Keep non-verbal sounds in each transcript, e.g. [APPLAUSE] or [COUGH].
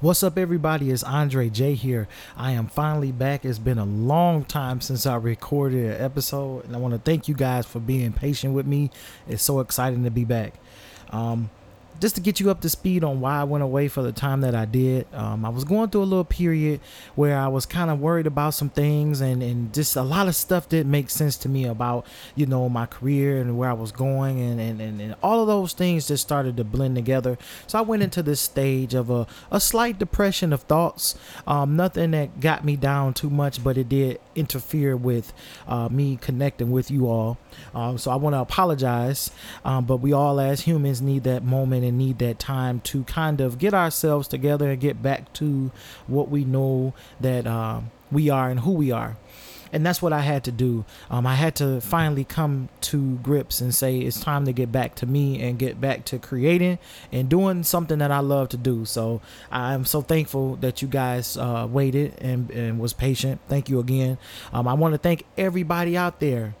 What's up, everybody? It's Andre J here. I am finally back. It's been a long time since I recorded an episode, and I want to thank you guys for being patient with me. It's so exciting to be back. Um, just to get you up to speed on why I went away for the time that I did. Um, I was going through a little period where I was kind of worried about some things and, and just a lot of stuff didn't make sense to me about, you know, my career and where I was going and, and, and, and all of those things just started to blend together. So I went into this stage of a, a slight depression of thoughts. Um, nothing that got me down too much, but it did interfere with uh, me connecting with you all. Um, so I want to apologize, um, but we all as humans need that moment and need that time to kind of get ourselves together and get back to what we know that uh, we are and who we are. And that's what I had to do. Um, I had to finally come to grips and say it's time to get back to me and get back to creating and doing something that I love to do. So I'm so thankful that you guys uh, waited and, and was patient. Thank you again. Um, I want to thank everybody out there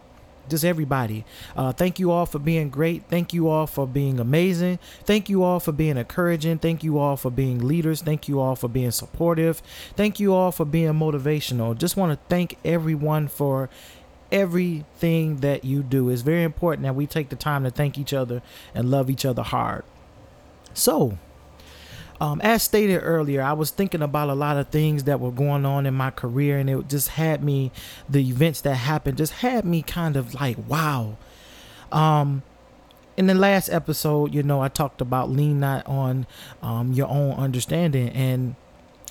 just everybody. Uh, thank you all for being great. Thank you all for being amazing. Thank you all for being encouraging. Thank you all for being leaders. Thank you all for being supportive. Thank you all for being motivational. Just want to thank everyone for everything that you do. It's very important that we take the time to thank each other and love each other hard. So, um, as stated earlier, I was thinking about a lot of things that were going on in my career, and it just had me, the events that happened just had me kind of like, wow. Um, in the last episode, you know, I talked about lean not on um, your own understanding, and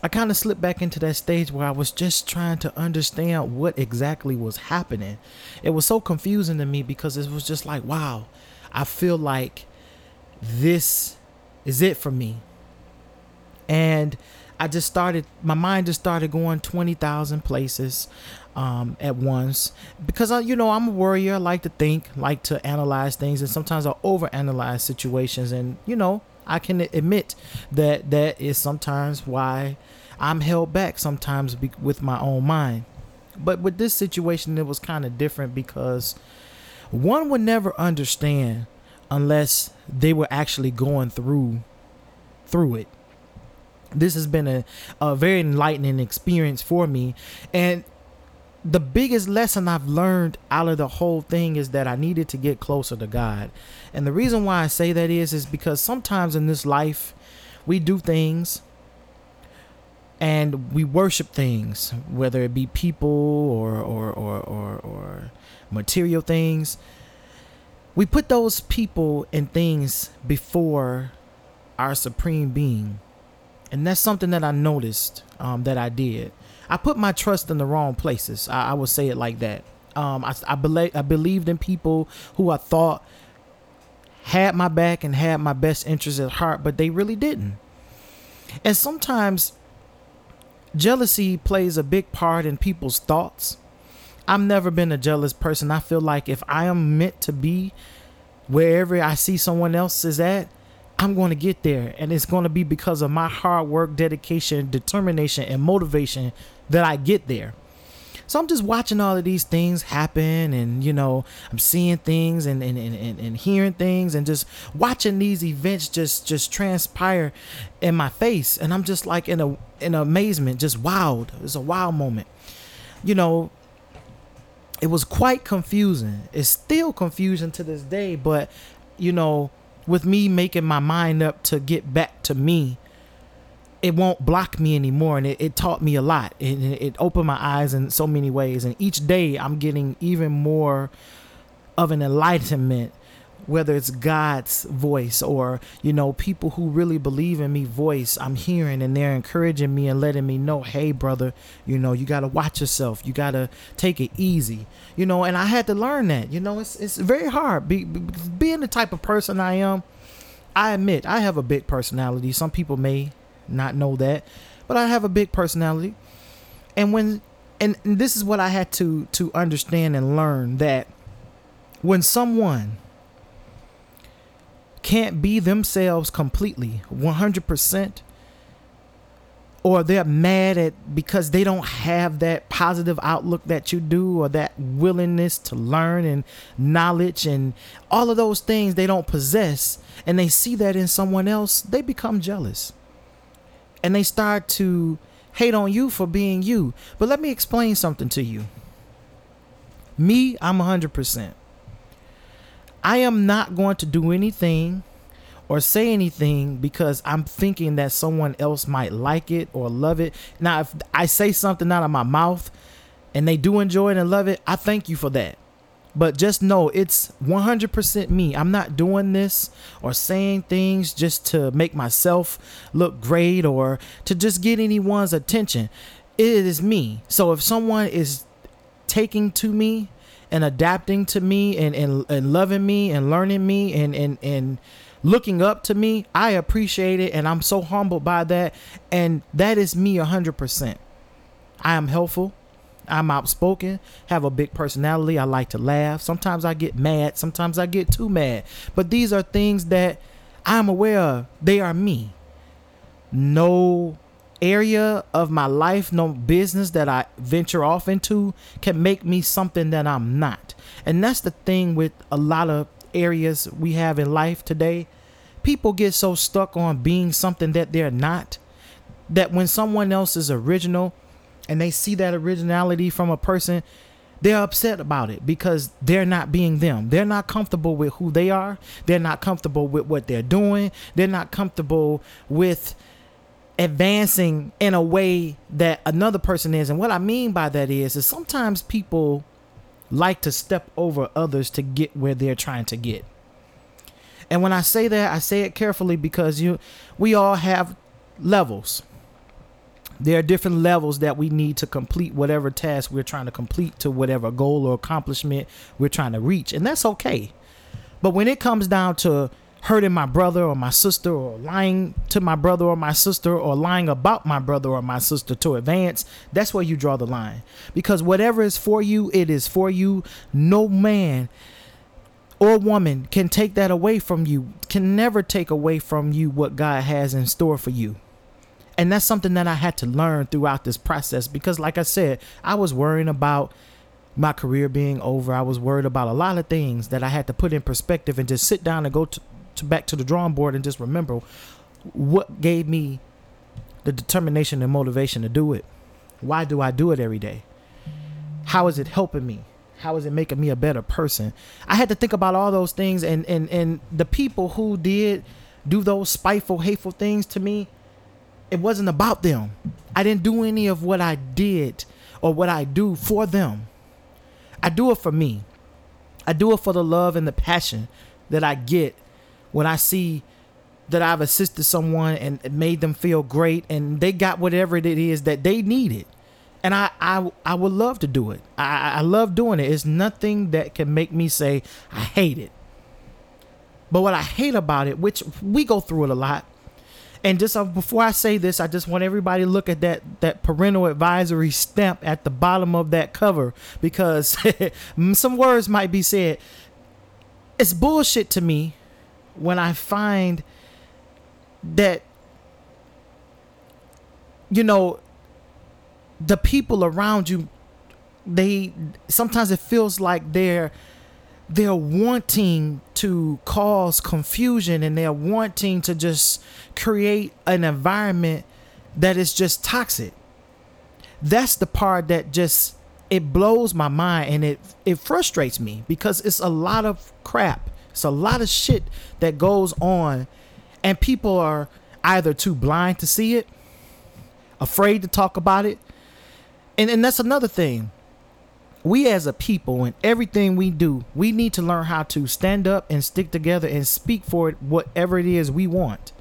I kind of slipped back into that stage where I was just trying to understand what exactly was happening. It was so confusing to me because it was just like, wow, I feel like this is it for me and I just started my mind just started going 20,000 places um, at once. Because I, you know I'm a worrier. I like to think like to analyze things. And sometimes I overanalyze situations. And you know I can admit that that is sometimes why I'm held back sometimes be- with my own mind. But with this situation it was kind of different because one would never understand unless they were actually going through through it this has been a, a very enlightening experience for me and the biggest lesson I've learned out of the whole thing is that I needed to get closer to God. And the reason why I say that is is because sometimes in this life we do things and we worship things, whether it be people or or or or, or material things. We put those people and things before our supreme being and that's something that I noticed um, that I did. I put my trust in the wrong places. I, I would say it like that. Um, I, I, be- I believed in people who I thought had my back and had my best interests at heart, but they really didn't. And sometimes jealousy plays a big part in people's thoughts. I've never been a jealous person. I feel like if I am meant to be wherever I see someone else is at, I'm going to get there. And it's going to be because of my hard work, dedication, determination, and motivation that I get there. So I'm just watching all of these things happen and, you know, I'm seeing things and, and, and, and hearing things and just watching these events just just transpire in my face. And I'm just like in a in amazement, just wild. It's a wild moment. You know, it was quite confusing. It's still confusing to this day, but you know, with me making my mind up to get back to me, it won't block me anymore. And it, it taught me a lot. It, it opened my eyes in so many ways. And each day I'm getting even more of an enlightenment whether it's God's voice or, you know, people who really believe in me voice, I'm hearing and they're encouraging me and letting me know, hey, brother, you know, you got to watch yourself. You got to take it easy, you know, and I had to learn that, you know, it's, it's very hard. Be, be, being the type of person I am, I admit I have a big personality. Some people may not know that, but I have a big personality. And when, and, and this is what I had to, to understand and learn that when someone can't be themselves completely 100% or they're mad at because they don't have that positive outlook that you do or that willingness to learn and knowledge and all of those things they don't possess and they see that in someone else they become jealous and they start to hate on you for being you. But let me explain something to you. Me, I'm 100%. I am not going to do anything or say anything because I'm thinking that someone else might like it or love it. Now, if I say something out of my mouth and they do enjoy it and love it, I thank you for that. But just know it's 100% me. I'm not doing this or saying things just to make myself look great or to just get anyone's attention. It is me. So if someone is taking to me and adapting to me and, and, and loving me and learning me and, and, and looking up to me, I appreciate it and I'm so humbled by that. And that is me 100%. I am helpful. I'm outspoken, have a big personality. I like to laugh. Sometimes I get mad. Sometimes I get too mad. But these are things that I'm aware of. They are me. No area of my life, no business that I venture off into can make me something that I'm not. And that's the thing with a lot of areas we have in life today. People get so stuck on being something that they're not that when someone else is original, and they see that originality from a person, they're upset about it because they're not being them. They're not comfortable with who they are. They're not comfortable with what they're doing. They're not comfortable with advancing in a way that another person is. And what I mean by that is is sometimes people like to step over others to get where they're trying to get. And when I say that, I say it carefully because you we all have levels there are different levels that we need to complete whatever task we're trying to complete to whatever goal or accomplishment we're trying to reach and that's okay but when it comes down to hurting my brother or my sister or lying to my brother or my sister or lying about my brother or my sister to advance that's where you draw the line. Because whatever is for you it is for you. No man or woman can take that away from you can never take away from you what god has in store for you. And that's something that I had to learn throughout this process because, like I said, I was worrying about my career being over. I was worried about a lot of things that I had to put in perspective and just sit down and go to, to back to the drawing board and just remember what gave me the determination and motivation to do it. Why do I do it every day? How is it helping me? How is it making me a better person? I had to think about all those things and and and the people who did do those spiteful, hateful things to me, it wasn't about them. I didn't do any of what I did or what I do for them. I do it for me. I do it for the love and the passion that I get when I see that I've assisted someone and made them feel great and they got whatever it is that they needed. And I, I, I would love to do it. I, I love doing it. It's nothing that can make me say I hate it. But what I hate about it, which we go through it a lot, and just uh, before I say this, I just want everybody to look at that that parental advisory stamp at the bottom of that cover because [LAUGHS] some words might be said. It's bullshit to me when I find that you know the people around you they sometimes it feels like they're they're wanting to cause confusion and they're wanting to just create an environment that is just toxic. That's the part that just it blows my mind and it it frustrates me because it's a lot of crap. It's a lot of shit that goes on and people are either too blind to see it, afraid to talk about it. And and that's another thing we as a people and everything we do, we need to learn how to stand up and stick together and speak for it, whatever it is we want.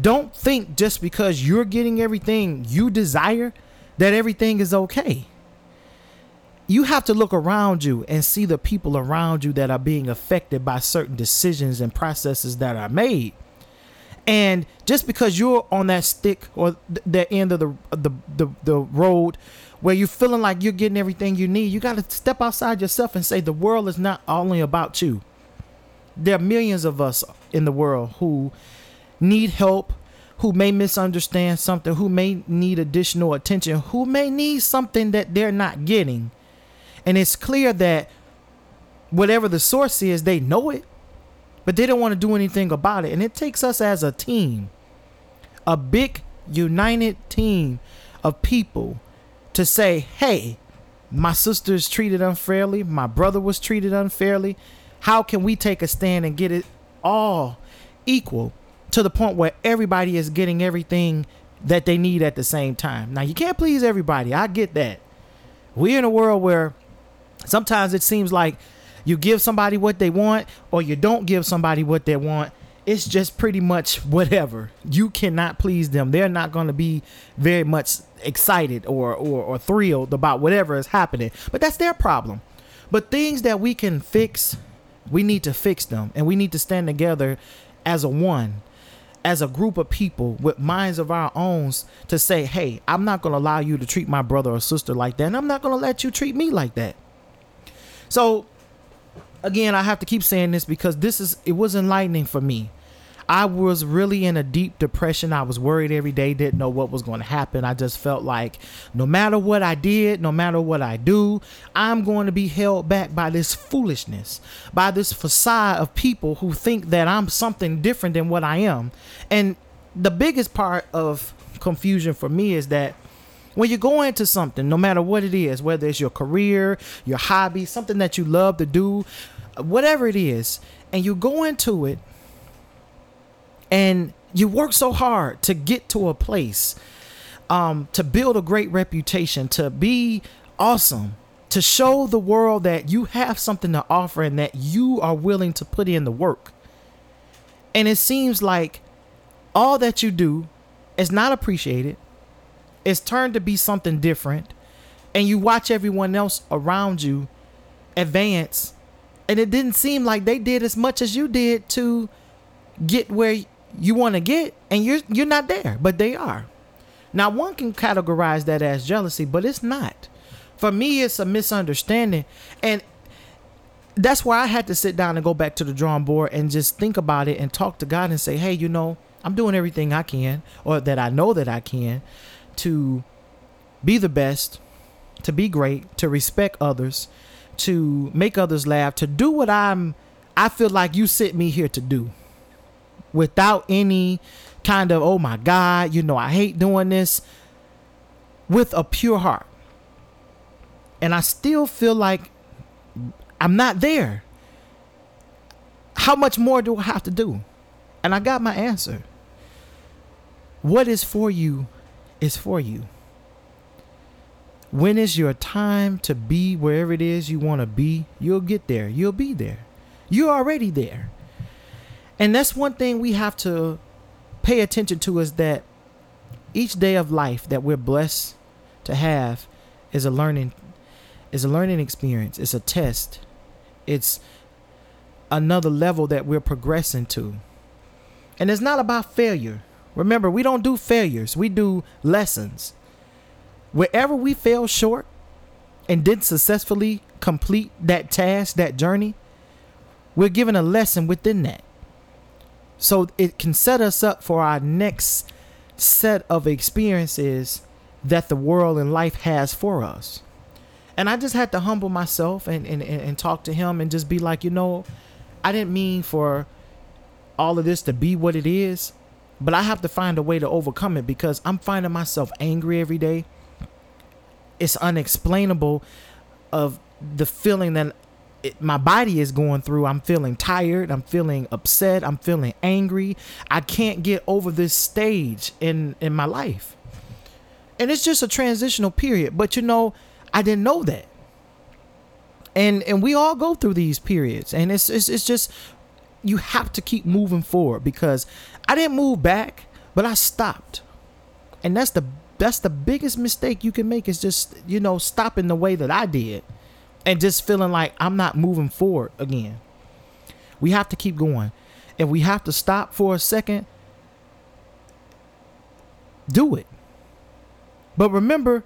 Don't think just because you're getting everything you desire that everything is okay. You have to look around you and see the people around you that are being affected by certain decisions and processes that are made. And just because you're on that stick or th- the end of the, the the the road where you're feeling like you're getting everything you need, you got to step outside yourself and say the world is not only about you. There are millions of us in the world who need help, who may misunderstand something, who may need additional attention, who may need something that they're not getting. And it's clear that whatever the source is, they know it, but they don't want to do anything about it. And it takes us as a team, a big united team of people to say, hey, my sister is treated unfairly, my brother was treated unfairly. How can we take a stand and get it all equal to the point where everybody is getting everything that they need at the same time? Now, you can't please everybody. I get that. We're in a world where sometimes it seems like you give somebody what they want or you don't give somebody what they want it's just pretty much [LAUGHS] whatever. You cannot please them. They're not going to be very much excited or, or, or thrilled about whatever is happening. But that's their problem. But things that we can fix, we need to fix them. And we need to stand together as a one, as a group of people with minds of our own to say, hey, I'm not going to allow you to treat my brother or sister like that. And I'm not going to let you treat me like that. So, again, I have to keep saying this because this is, it was enlightening for me I was really in a deep depression. I was worried every day, didn't know what was going to happen. I just felt like no matter what I did, no matter what I do, I'm going to be held back by this foolishness, by this facade of people who think that I'm something different than what I am. And the biggest part of confusion for me is that when you go into something, no matter what it is, whether it's your career, your hobby, something that you love to do, whatever it is, and you go into it and you work so hard to get to a place um, to build a great reputation to be awesome to show the world that you have something to offer and that you are willing to put in the work. And it seems like all that you do is not appreciated it's turned to be something different and you watch everyone else around you advance and it didn't seem like they did as much as you did to get where you want to get and you're you're not there but they are. Now one can categorize that as jealousy but it's not. For me it's a misunderstanding and that's why i had to sit down and go back to the drawing board and just think about it and talk to god and say hey you know i'm doing everything i can or that i know that i can to be the best to be great to respect others to make others laugh to do what i'm i feel like you sent me here to do without any kind of, oh my God, you know, I hate doing this, with a pure heart. And I still feel like I'm not there. How much more do I have to do? And I got my answer. What is for you is for you. When is your time to be wherever it is you want to be, you'll get there. You'll be there. You're already there. And that's one thing we have to pay attention to is that each day of life that we're blessed to have is a learning is a learning experience. It's a test. It's another level that we're progressing to. And it's not about failure. Remember, we don't do failures. We do lessons. Wherever we fell short and didn't successfully complete that task, that journey, we're given a lesson within that. So it can set us up for our next set of experiences that the world and life has for us. And I just had to humble myself and, and, and talk to him and just be like, you know, I didn't mean for all of this to be what it is, but I have to find a way to overcome it because I'm finding myself angry every day. It's unexplainable of the feeling that it, my body is going through. I'm feeling tired. I'm feeling upset. I'm feeling angry. I can't get over this stage in in my life. And it's just a transitional period. But you know, I didn't know that. And and we all go through these periods. And it's it's, it's just you have to keep moving forward because I didn't move back, but I stopped. And that's the that's the biggest mistake you can make is just, you know, stopping the way that I did and just feeling like I'm not moving forward again. We have to keep going. If we have to stop for a second, do it. But remember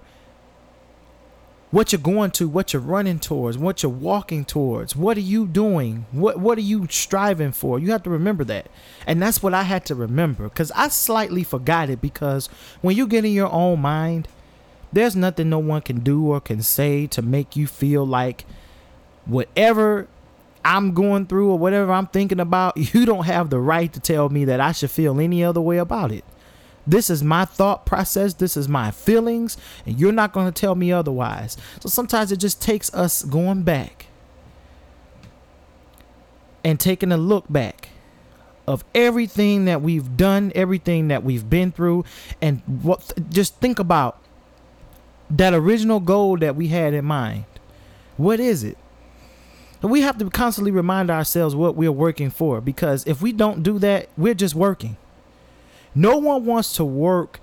what you're going to, what you're running towards, what you're walking towards. What are you doing? What what are you striving for? You have to remember that. And that's what I had to remember cuz I slightly forgot it because when you get in your own mind, there's nothing no one can do or can say to make you feel like whatever I'm going through or whatever I'm thinking about, [LAUGHS] you don't have the right to tell me that I should feel any other way about it. This is my thought process. This is my feelings. And you're not going to tell me otherwise. So sometimes it just takes us going back and taking a look back of everything that we've done, everything that we've been through, and what just think about that original goal that we had in mind. What is it? we have to constantly remind ourselves what we're working for because if we don't do that, we're just working. No one wants to work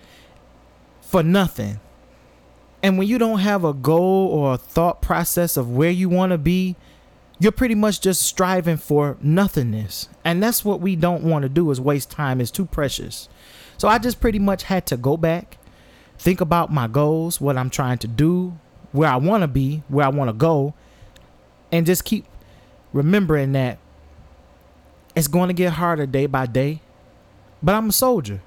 for nothing. And when you don't have a goal or a thought process of where you want to be, you're pretty much just striving for nothingness. And that's what we don't want to do is waste time. It's too precious. So I just pretty much had to go back, think about my goals, what I'm trying to do, where I want to be, where I want to go, and just keep remembering that it's going to get harder day by day. But I'm a soldier.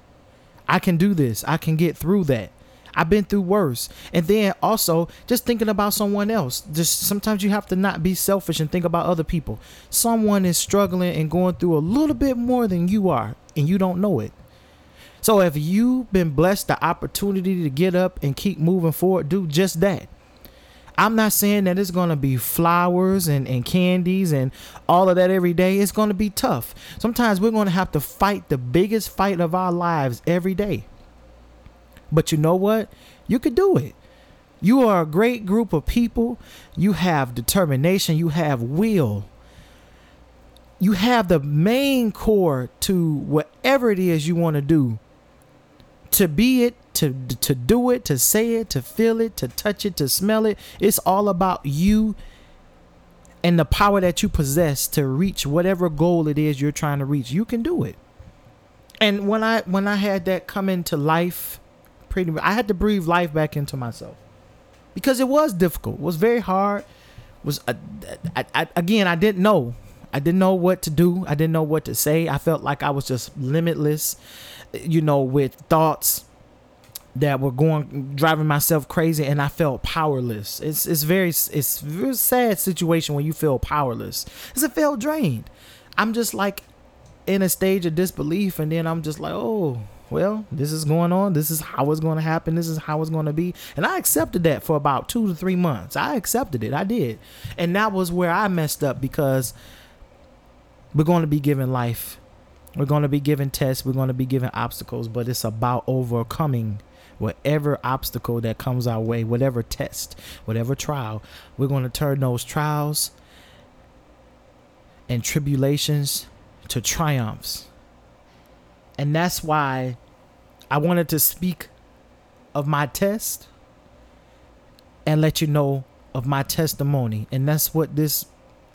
I can do this. I can get through that. I've been through worse. And then also just thinking about someone else. Just sometimes you have to not be selfish and think about other people. Someone is struggling and going through a little bit more than you are, and you don't know it. So if you've been blessed the opportunity to get up and keep moving forward, do just that. I'm not saying that it's going to be flowers and, and candies and all of that every day. It's going to be tough. Sometimes we're going to have to fight the biggest fight of our lives every day. But you know what? You could do it. You are a great group of people. You have determination. You have will. You have the main core to whatever it is you want to do. To be it to to do it, to say it, to feel it, to touch it, to smell it. It's all about you and the power that you possess to reach whatever goal it is you're trying to reach. You can do it. And when I when I had that come into life, pretty I had to breathe life back into myself. Because it was difficult. It was very hard. Was uh, I, I, again, I didn't know. I didn't know what to do. I didn't know what to say. I felt like I was just limitless, you know, with thoughts that were going driving myself crazy and I felt powerless. It's it's very it's a very sad situation when you feel powerless. Cause I felt drained. I'm just like in a stage of disbelief and then I'm just like, "Oh, well, this is going on. This is how it's going to happen. This is how it's going to be." And I accepted that for about 2 to 3 months. I accepted it. I did. And that was where I messed up because we're going to be given life. We're going to be given tests. We're going to be given obstacles, but it's about overcoming whatever obstacle that comes our way, whatever test, whatever trial, we're going to turn those trials and tribulations to triumphs. And that's why I wanted to speak of my test and let you know of my testimony. And that's what this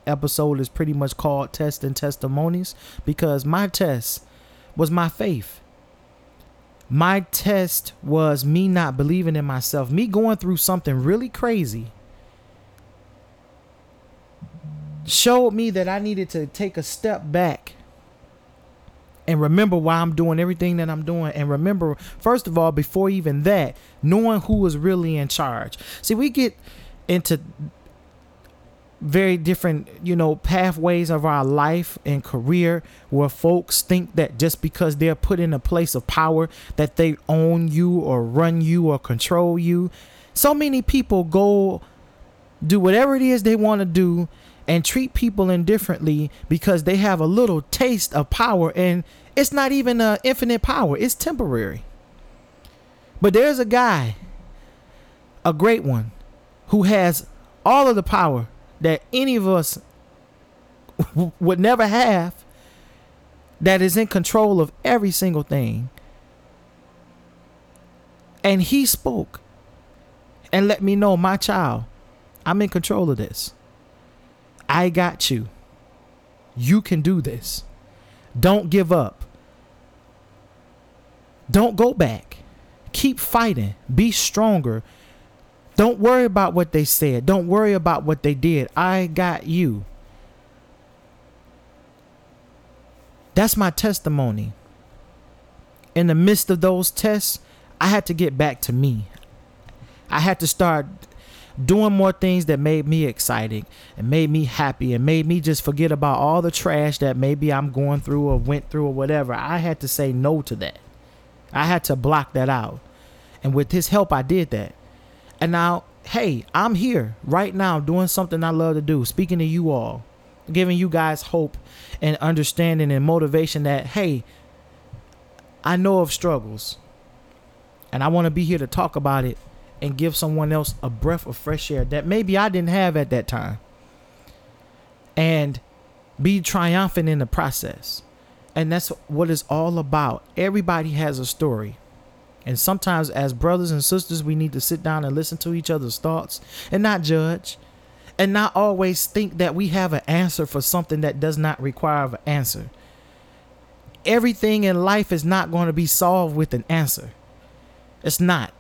episode is pretty much called Test and Testimonies because my test was my faith my test was me not believing in myself, me going through something really crazy. Showed me that I needed to take a step back and remember why I'm doing everything that I'm doing. And remember, first of all, before even that, knowing who was really in charge. See, we get into very different, you know, pathways of our life and career where folks think that just because they're put in a place of power that they own you or run you or control you. So many people go do whatever it is they want to do and treat people indifferently because they have a little taste of power and it's not even an infinite power, it's temporary. But there's a guy, a great one, who has all of the power that any of us [LAUGHS] would never have that is in control of every single thing. And he spoke and let me know, my child, I'm in control of this. I got you. You can do this. Don't give up. Don't go back. Keep fighting. Be stronger don't worry about what they said. Don't worry about what they did. I got you. That's my testimony. In the midst of those tests, I had to get back to me. I had to start doing more things that made me excited and made me happy and made me just forget about all the trash that maybe I'm going through or went through or whatever. I had to say no to that. I had to block that out. And with his help, I did that. And now, hey, I'm here right now doing something I love to do, speaking to you all, giving you guys hope and understanding and motivation that, hey, I know of struggles. And I want to be here to talk about it and give someone else a breath of fresh air that maybe I didn't have at that time. And be triumphant in the process. And that's what it's all about. Everybody has a story. And sometimes, as brothers and sisters, we need to sit down and listen to each other's thoughts and not judge and not always think that we have an answer for something that does not require an answer. Everything in life is not going to be solved with an answer. It's not.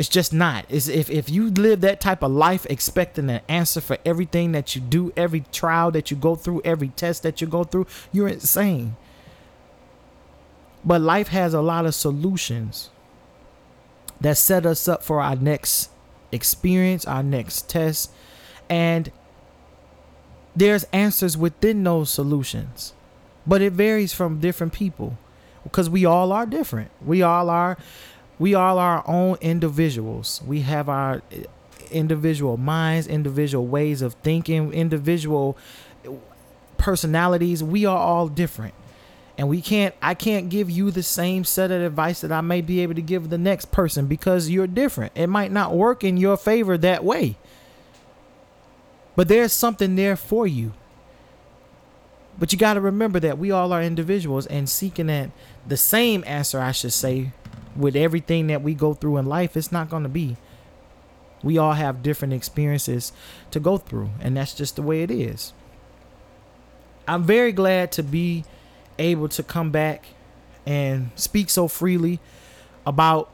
It's just not. It's if, if you live that type of life expecting an answer for everything that you do, every trial that you go through, every test that you go through, you're insane. But life has a lot of solutions that set us up for our next experience, our next test, and there's answers within those solutions. But it varies from different people because we all are different. We all are we all are our own individuals. We have our eh, individual minds, individual ways of thinking, individual eh, personalities. We are all different. And we can't I can't give you the same set of advice that I may be able to give the next person because you're different. It might not work in your favor that way. But there's something there for you. But you got to remember that we all are individuals and seeking that the same answer, I should say, with everything that we go through in life, it's not going to be. We all have different experiences to go through, and that's just the way it is. I'm very glad to be able to come back and speak so freely about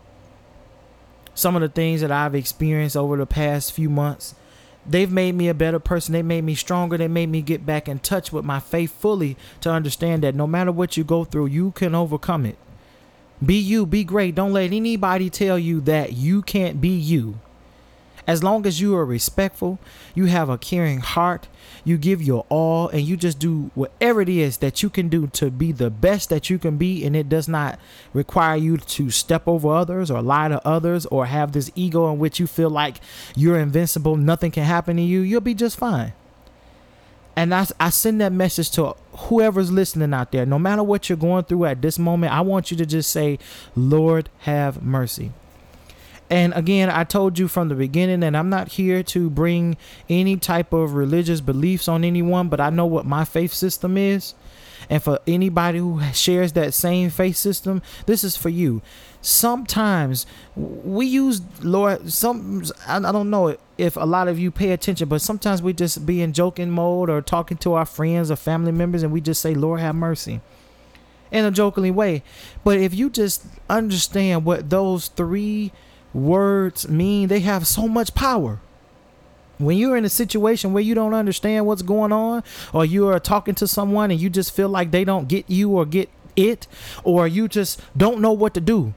some of the things that I've experienced over the past few months. They've made me a better person. They made me stronger. They made me get back in touch with my faith fully to understand that no matter what you go through, you can overcome it. Be you, be great. Don't let anybody tell you that you can't be you. As long as you are respectful, you have a caring heart, you give your all, and you just do whatever it is that you can do to be the best that you can be, and it does not require you to step over others or lie to others or have this ego in which you feel like you're invincible, nothing can happen to you, you'll be just fine. And I, I send that message to whoever's listening out there. No matter what you're going through at this moment, I want you to just say, Lord, have mercy. And again, I told you from the beginning that I'm not here to bring any type of religious beliefs on anyone, but I know what my faith system is. And for anybody who shares that same faith system, this is for you. Sometimes we use Lord. Some I don't know if a lot of you pay attention, but sometimes we just be in joking mode or talking to our friends or family members, and we just say, "Lord, have mercy." in a jokingly way. But if you just understand what those three words mean, they have so much power. When you're in a situation where you don't understand what's going on, or you are talking to someone and you just feel like they don't get you or get it, or you just don't know what to do,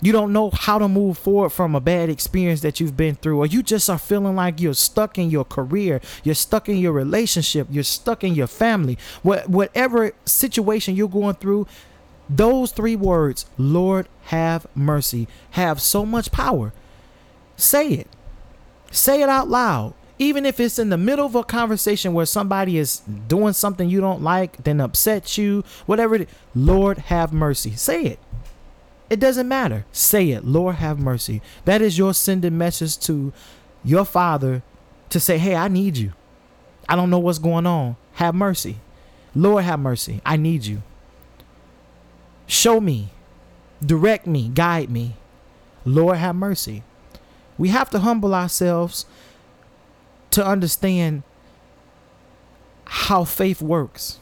you don't know how to move forward from a bad experience that you've been through, or you just are feeling like you're stuck in your career, you're stuck in your relationship, you're stuck in your family, what, whatever situation you're going through, those three words, Lord, have mercy, have so much power. Say it. Say it out loud. Even if it's in the middle of a conversation where somebody is doing something you don't like, then upset you, whatever it is, Lord, have mercy. Say it. It doesn't matter. Say it. Lord, have mercy. That is your sending message to your father to say, hey, I need you. I don't know what's going on. Have mercy. Lord, have mercy. I need you. Show me, direct me, guide me. Lord, have mercy. We have to humble ourselves to understand how faith works.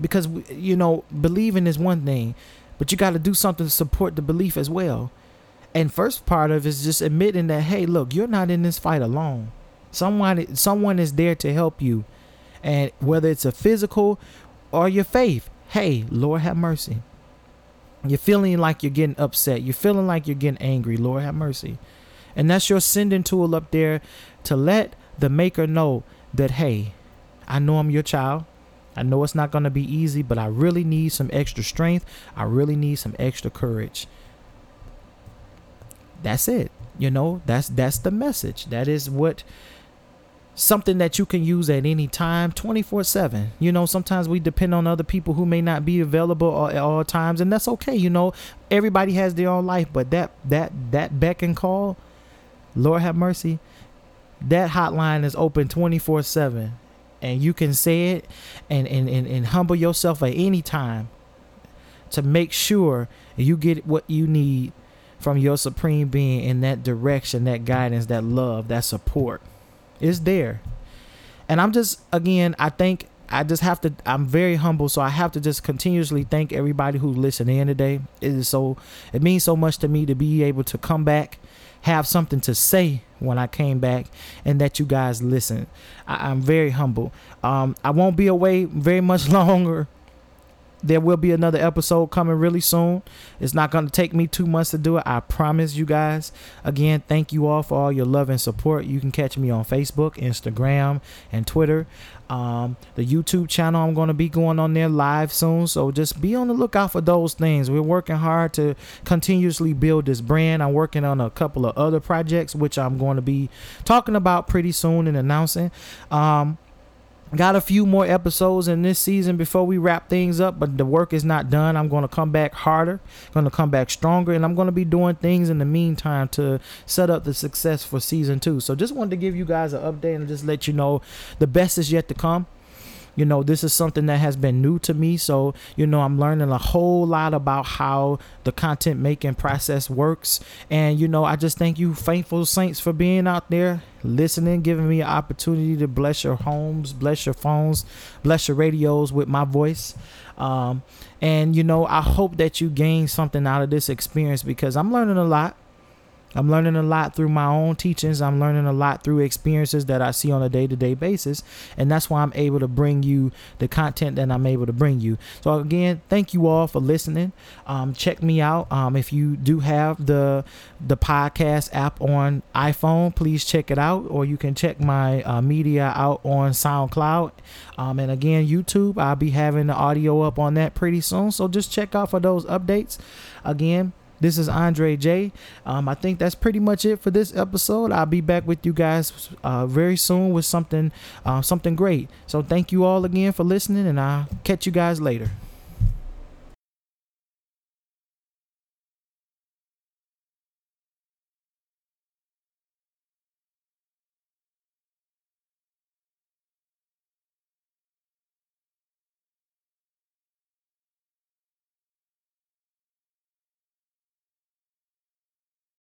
Because, you know, believing is one thing, but you got to do something to support the belief as well. And first part of is just admitting that, hey, look, you're not in this fight alone. Someone, someone is there to help you. And whether it's a physical or your faith, hey, Lord, have mercy. You're feeling like you're getting upset. You're feeling like you're getting angry. Lord have mercy. And that's your sending tool up there to let the maker know that, hey, I know I'm your child. I know it's not going to be easy, but I really need some extra strength. I really need some extra courage. That's it. You know, that's that's the message. That is what something that you can use at any time 24/7. You know, sometimes we depend on other people who may not be available at all times and that's okay, you know. Everybody has their own life, but that that that beck and call, Lord have mercy, that hotline is open 24/7 and you can say it and and and, and humble yourself at any time to make sure you get what you need from your supreme being in that direction, that guidance, that love, that support is there. And I'm just again, I think I just have to I'm very humble, so I have to just continuously thank everybody who listened in today. It is so it means so much to me to be able to come back, have something to say when I came back and that you guys listen. I, am very humble. Um, I won't be away very much [LAUGHS] longer there will be another episode coming really soon. It's not going to take me two months to do it. I promise you guys. Again, thank you all for all your love and support. You can catch me on Facebook, Instagram, and Twitter. Um, the YouTube channel, I'm going to be going on there live soon. So just be on the lookout for those things. We're working hard to continuously build this brand. I'm working on a couple of other projects, which I'm going to be talking about pretty soon and announcing. Um, Got a few more episodes in this season before we wrap things up, but the work is not done. I'm going to come back harder, going to come back stronger, and I'm going to be doing things in the meantime to set up the success for season two. So just wanted to give you guys an update and just let you know the best is yet to come you know this is something that has been new to me. So you know i'm learning a whole lot about how the content making process works. And you know i just thank you faithful saints for being out there listening giving me an opportunity to bless your homes bless your phones bless your radios with my voice. Um, and you know i hope that you gain something out of this experience because i'm learning a lot I'm learning a lot through my own teachings. I'm learning a lot through experiences that I see on a day to day basis. And that's why I'm able to bring you the content that I'm able to bring you. So, again, thank you all for listening. Um, check me out. Um, if you do have the, the podcast app on iPhone, please check it out. Or you can check my uh, media out on SoundCloud. Um, and again, YouTube, I'll be having the audio up on that pretty soon. So, just check out for those updates. Again, this is Andre J. Um, I think that's pretty much it for this episode. I'll be back with you guys uh, very soon with something, uh, something great. So thank you all again for listening, and I'll catch you guys later.